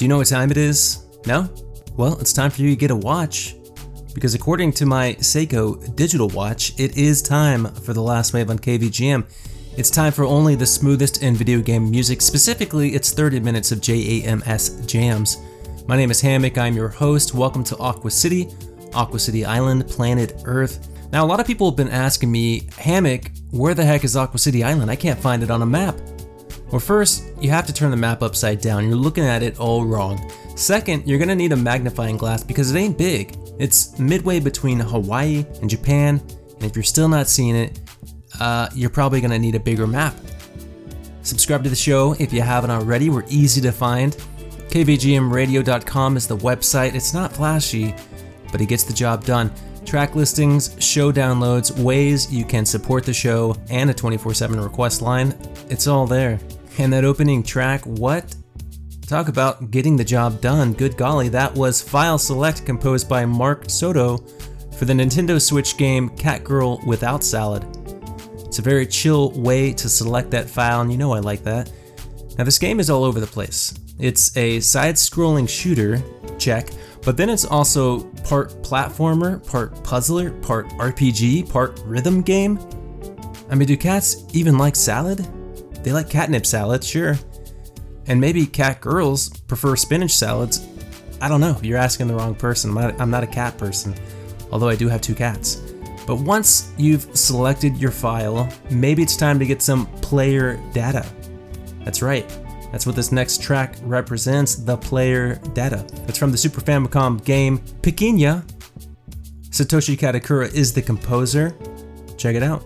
Do you know what time it is? No? Well, it's time for you to get a watch. Because according to my Seiko digital watch, it is time for the last wave on KVGM. It's time for only the smoothest in video game music. Specifically, it's 30 minutes of JAMS jams. My name is Hammock, I'm your host. Welcome to Aqua City, Aqua City Island, planet Earth. Now, a lot of people have been asking me, Hammock, where the heck is Aqua City Island? I can't find it on a map. Well, first, you have to turn the map upside down. You're looking at it all wrong. Second, you're gonna need a magnifying glass because it ain't big. It's midway between Hawaii and Japan, and if you're still not seeing it, uh, you're probably gonna need a bigger map. Subscribe to the show if you haven't already. We're easy to find. KVGMradio.com is the website. It's not flashy, but it gets the job done. Track listings, show downloads, ways you can support the show, and a 24 7 request line. It's all there. And that opening track, what? Talk about getting the job done. Good golly, that was File Select composed by Mark Soto for the Nintendo Switch game Cat Girl Without Salad. It's a very chill way to select that file, and you know I like that. Now, this game is all over the place. It's a side scrolling shooter, check, but then it's also part platformer, part puzzler, part RPG, part rhythm game. I mean, do cats even like salad? They like catnip salads, sure. And maybe cat girls prefer spinach salads. I don't know, you're asking the wrong person. I'm not, I'm not a cat person, although I do have two cats. But once you've selected your file, maybe it's time to get some player data. That's right, that's what this next track represents the player data. It's from the Super Famicom game Pequena. Satoshi Kadokura is the composer. Check it out.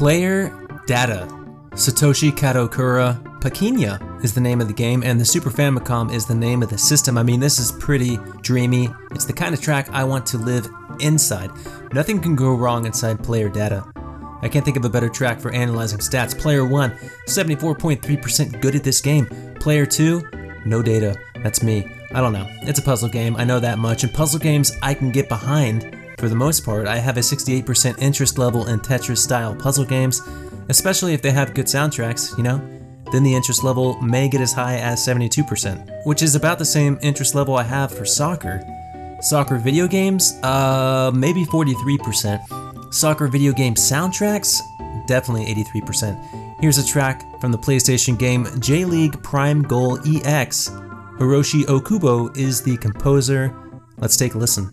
Player Data. Satoshi Kadokura Pequena is the name of the game, and the Super Famicom is the name of the system. I mean, this is pretty dreamy. It's the kind of track I want to live inside. Nothing can go wrong inside Player Data. I can't think of a better track for analyzing stats. Player 1, 74.3% good at this game. Player 2, no data. That's me. I don't know. It's a puzzle game, I know that much, and puzzle games I can get behind for the most part, I have a 68% interest level in Tetris style puzzle games, especially if they have good soundtracks, you know? Then the interest level may get as high as 72%, which is about the same interest level I have for soccer. Soccer video games, uh, maybe 43%. Soccer video game soundtracks, definitely 83%. Here's a track from the PlayStation game J League Prime Goal EX. Hiroshi Okubo is the composer. Let's take a listen.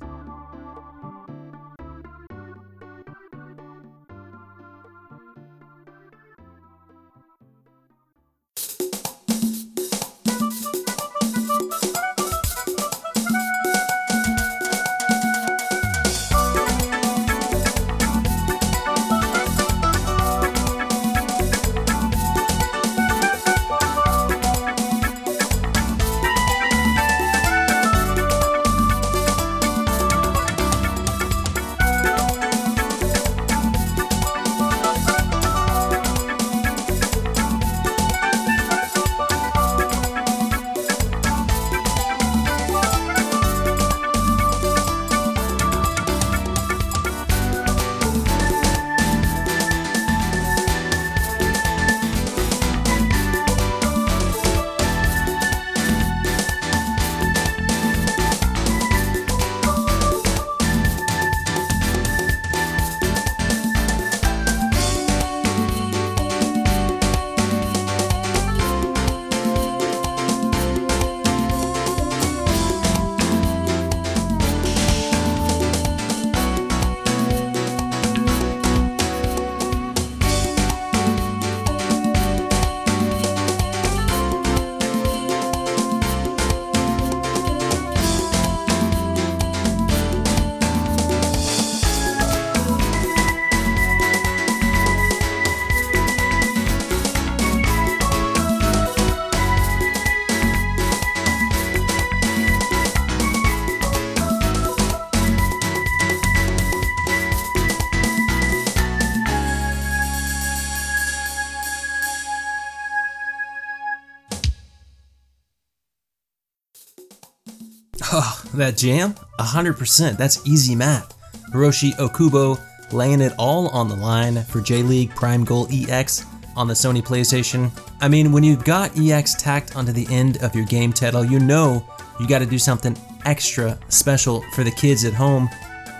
That jam? 100%. That's easy math. Hiroshi Okubo laying it all on the line for J League Prime Goal EX on the Sony PlayStation. I mean, when you've got EX tacked onto the end of your game title, you know you got to do something extra special for the kids at home.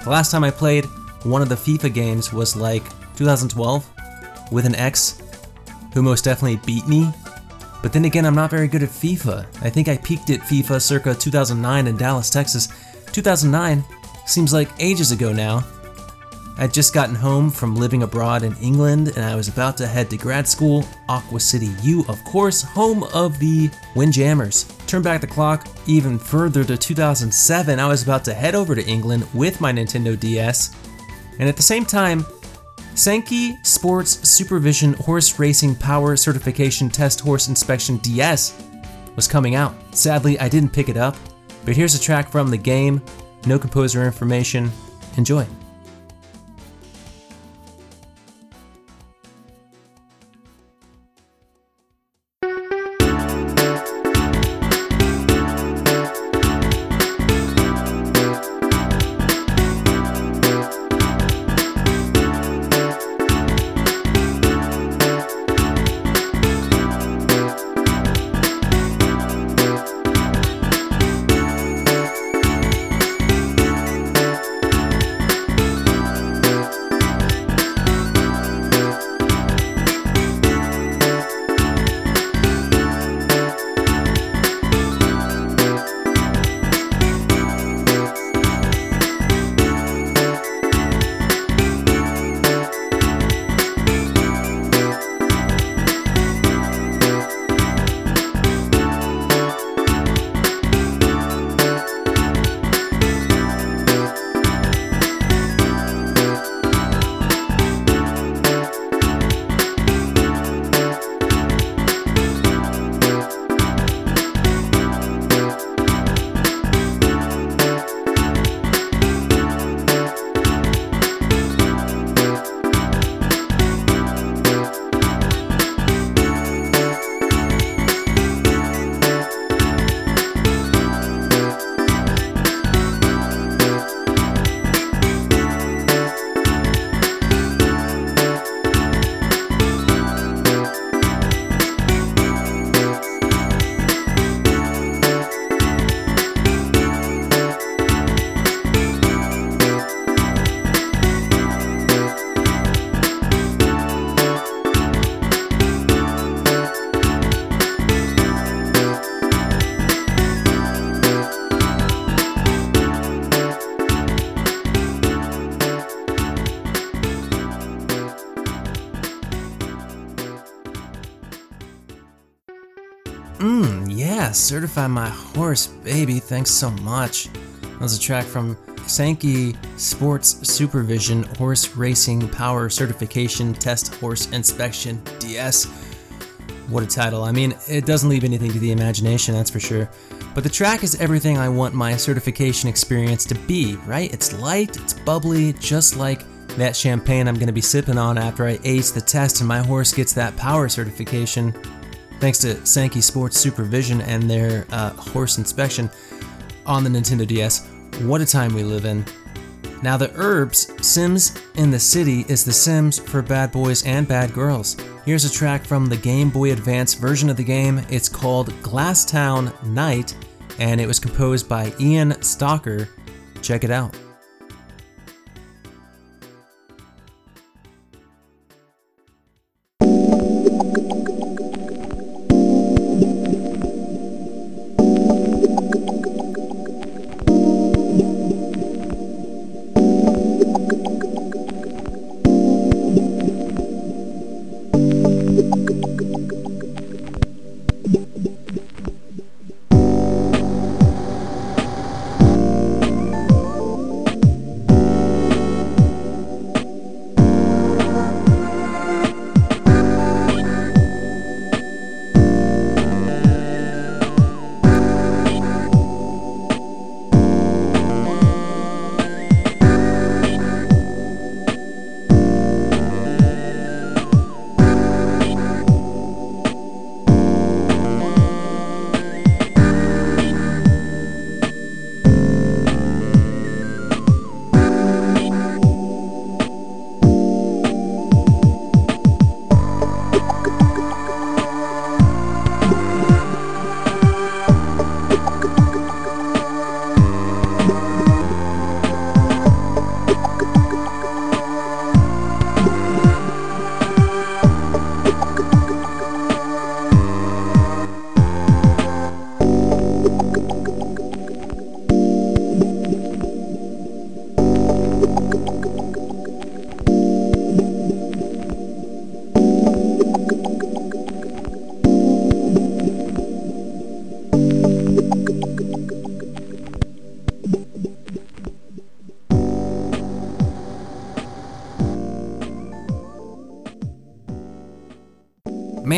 The last time I played one of the FIFA games was like 2012 with an ex who most definitely beat me. But then again, I'm not very good at FIFA. I think I peaked at FIFA circa 2009 in Dallas, Texas. 2009 seems like ages ago now. I'd just gotten home from living abroad in England and I was about to head to grad school, Aqua City U, of course, home of the Windjammers. Turn back the clock even further to 2007, I was about to head over to England with my Nintendo DS. And at the same time, Sankei Sports Supervision Horse Racing Power Certification Test Horse Inspection DS was coming out. Sadly, I didn't pick it up, but here's a track from the game. No composer information. Enjoy. Certify my horse, baby. Thanks so much. That was a track from Sankei Sports Supervision Horse Racing Power Certification Test Horse Inspection DS. What a title. I mean, it doesn't leave anything to the imagination, that's for sure. But the track is everything I want my certification experience to be, right? It's light, it's bubbly, just like that champagne I'm going to be sipping on after I ace the test and my horse gets that power certification thanks to Sankei Sports Supervision and their uh, horse inspection on the Nintendo DS. What a time we live in. Now, the Urbz, Sims in the City is the Sims for bad boys and bad girls. Here's a track from the Game Boy Advance version of the game. It's called Glasstown Night, and it was composed by Ian Stocker. Check it out.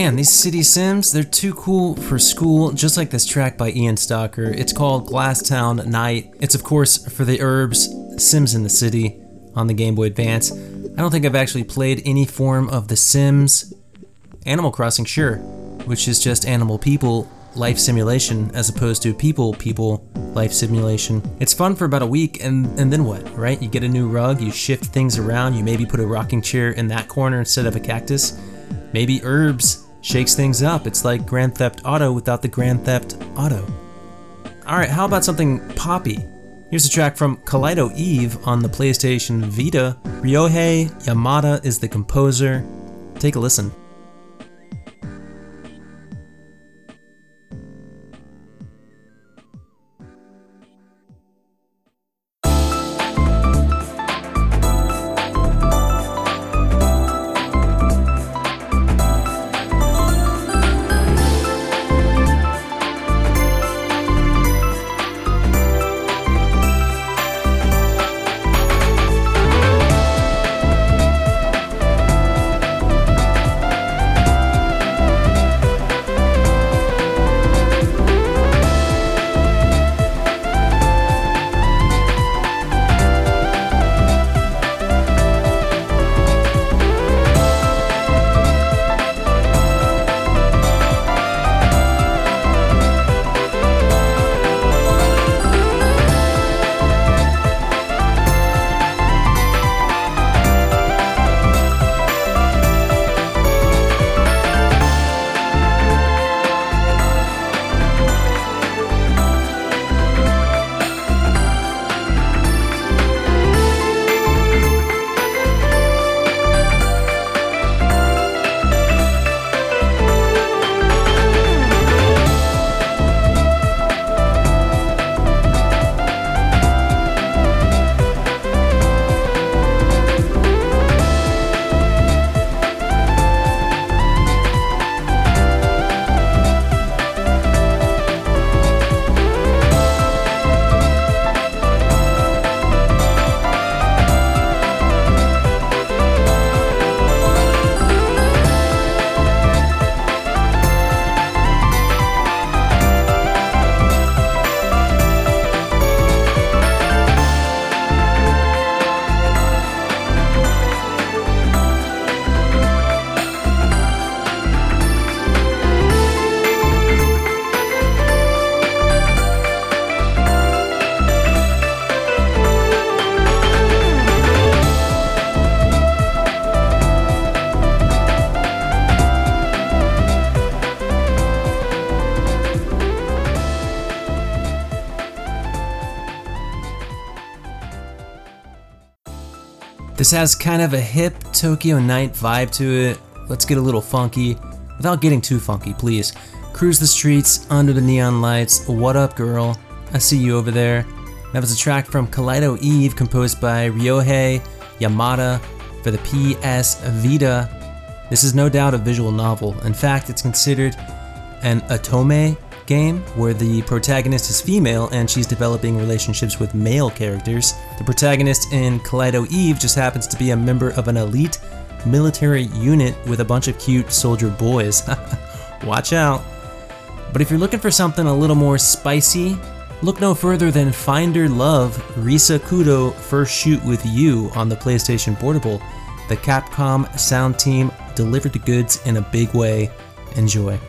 Man, these city sims, they're too cool for school, just like this track by Ian Stocker. It's called Glasstown Night. It's, of course, for the Urbz, Sims in the City on the Game Boy Advance. I don't think I've actually played any form of The Sims. Animal Crossing, sure, which is just animal people life simulation as opposed to people people life simulation. It's fun for about a week and and then what, right? You get a new rug, you shift things around, you maybe put a rocking chair in that corner instead of a cactus. Maybe Urbz shakes things up. It's like Grand Theft Auto without the Grand Theft Auto. Alright, how about something poppy? Here's a track from Kaleido Eve on the PlayStation Vita. Ryohei Yamada is the composer. Take a listen. This has kind of a hip Tokyo night vibe to it. Let's get a little funky, without getting too funky, please. Cruise the streets under the neon lights. What up, girl? I see you over there. That was a track from Kaleido Eve composed by Ryohei Yamada for the PS Vita. This is no doubt a visual novel. In fact, it's considered an otome game where the protagonist is female and she's developing relationships with male characters. The protagonist in Kaleido Eve just happens to be a member of an elite military unit with a bunch of cute soldier boys. Watch out. But if you're looking for something a little more spicy, look no further than Finder Love Risa Kudo First Shoot with You on the PlayStation Portable. The Capcom sound team delivered the goods in a big way. Enjoy.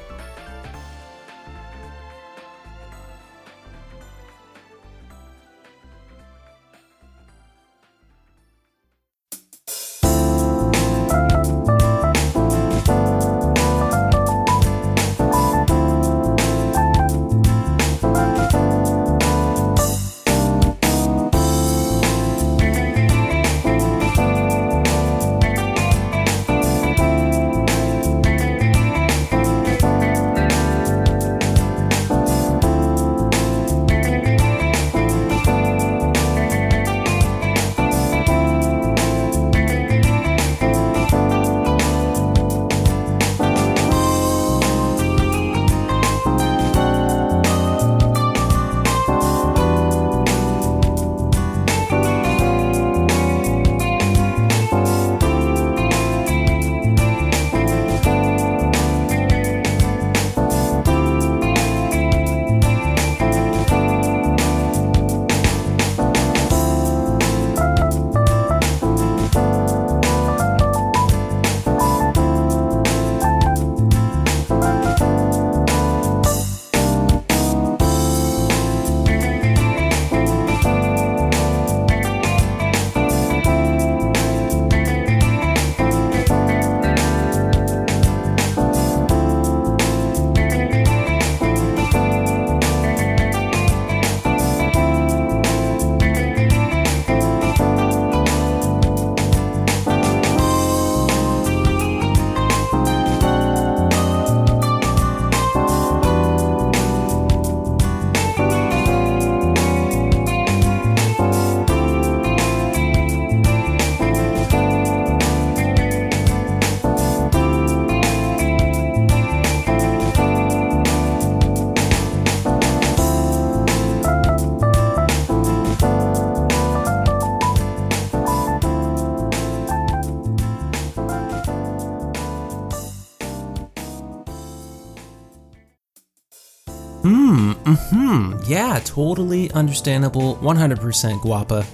Yeah, totally understandable, 100% guapa.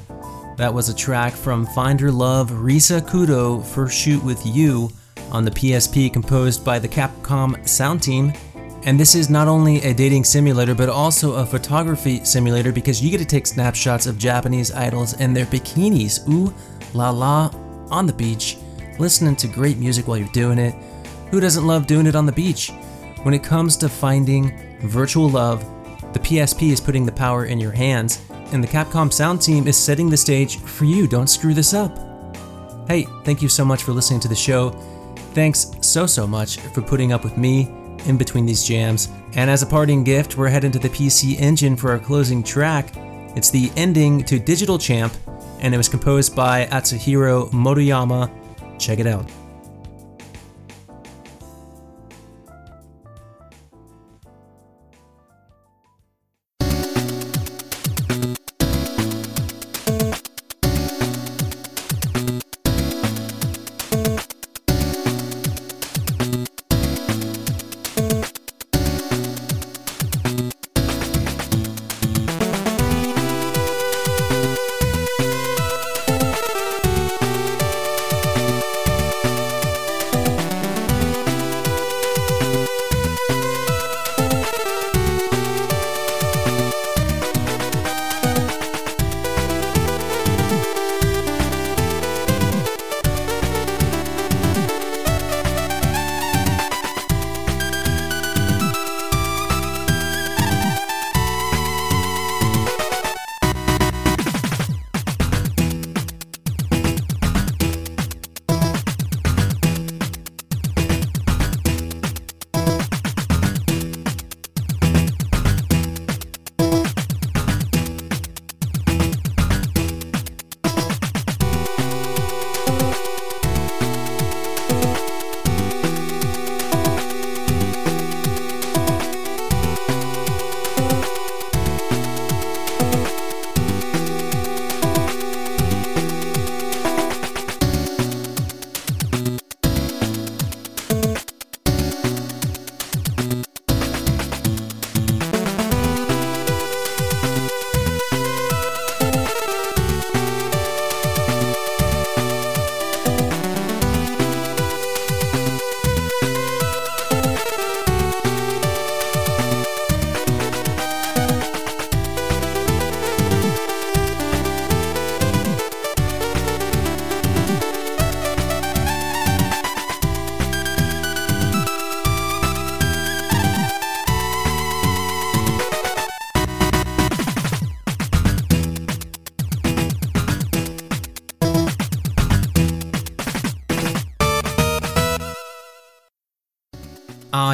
That was a track from Finder Love Risa Kudo for Shoot With You on the PSP composed by the Capcom sound team. And this is not only a dating simulator, but also a photography simulator because you get to take snapshots of Japanese idols and their bikinis, ooh la la, on the beach, listening to great music while you're doing it. Who doesn't love doing it on the beach? When it comes to finding virtual love, the PSP is putting the power in your hands, and the Capcom sound team is setting the stage for you. Don't screw this up. Hey, thank you so much for listening to the show. Thanks so, so much for putting up with me in between these jams. And as a parting gift, we're heading to the PC Engine for our closing track. It's the ending to Digital Champ, and it was composed by Atsuhiro Motoyama. Check it out.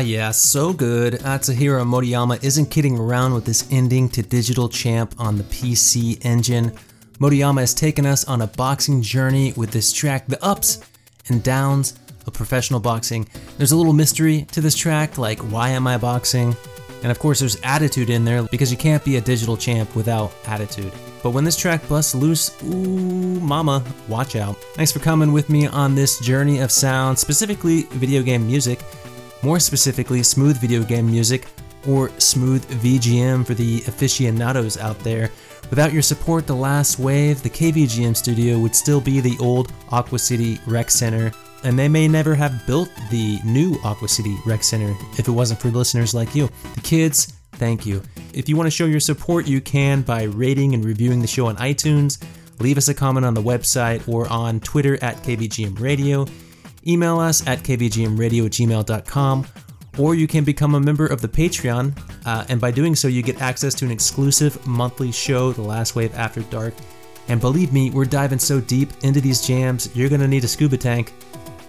Yeah, so good. Uh, Atsuhiro Motoyama isn't kidding around with this ending to Digital Champ on the PC Engine. Motoyama has taken us on a boxing journey with this track, the ups and downs of professional boxing. There's a little mystery to this track, like why am I boxing? And of course, there's attitude in there because you can't be a digital champ without attitude. But when this track busts loose, ooh, mama, watch out. Thanks for coming with me on this journey of sound, specifically video game music more specifically smooth video game music or smooth VGM for the aficionados out there. Without your support, The Last Wave, the KVGM studio would still be the old Aqua City Rec Center, and they may never have built the new Aqua City Rec Center if it wasn't for listeners like you. The kids, thank you. If you want to show your support, you can by rating and reviewing the show on iTunes. Leave us a comment on the website or on Twitter at KVGM Radio email us at kvgmradio gmail.com, or you can become a member of the Patreon, uh, and by doing so, you get access to an exclusive monthly show, The Last Wave After Dark. And believe me, we're diving so deep into these jams, you're gonna need a scuba tank.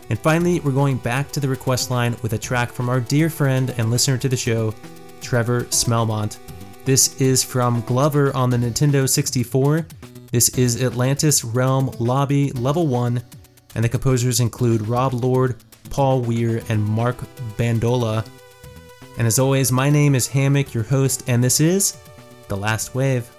And finally, we're going back to the request line with a track from our dear friend and listener to the show, Trevor Smelmont. This is from Glover on the Nintendo 64. This is Atlantis Realm Lobby Level 1 and the composers include Rob Lord, Paul Weir, and Mark Bandola. And as always, my name is Hammock, your host, and this is The Last Wave.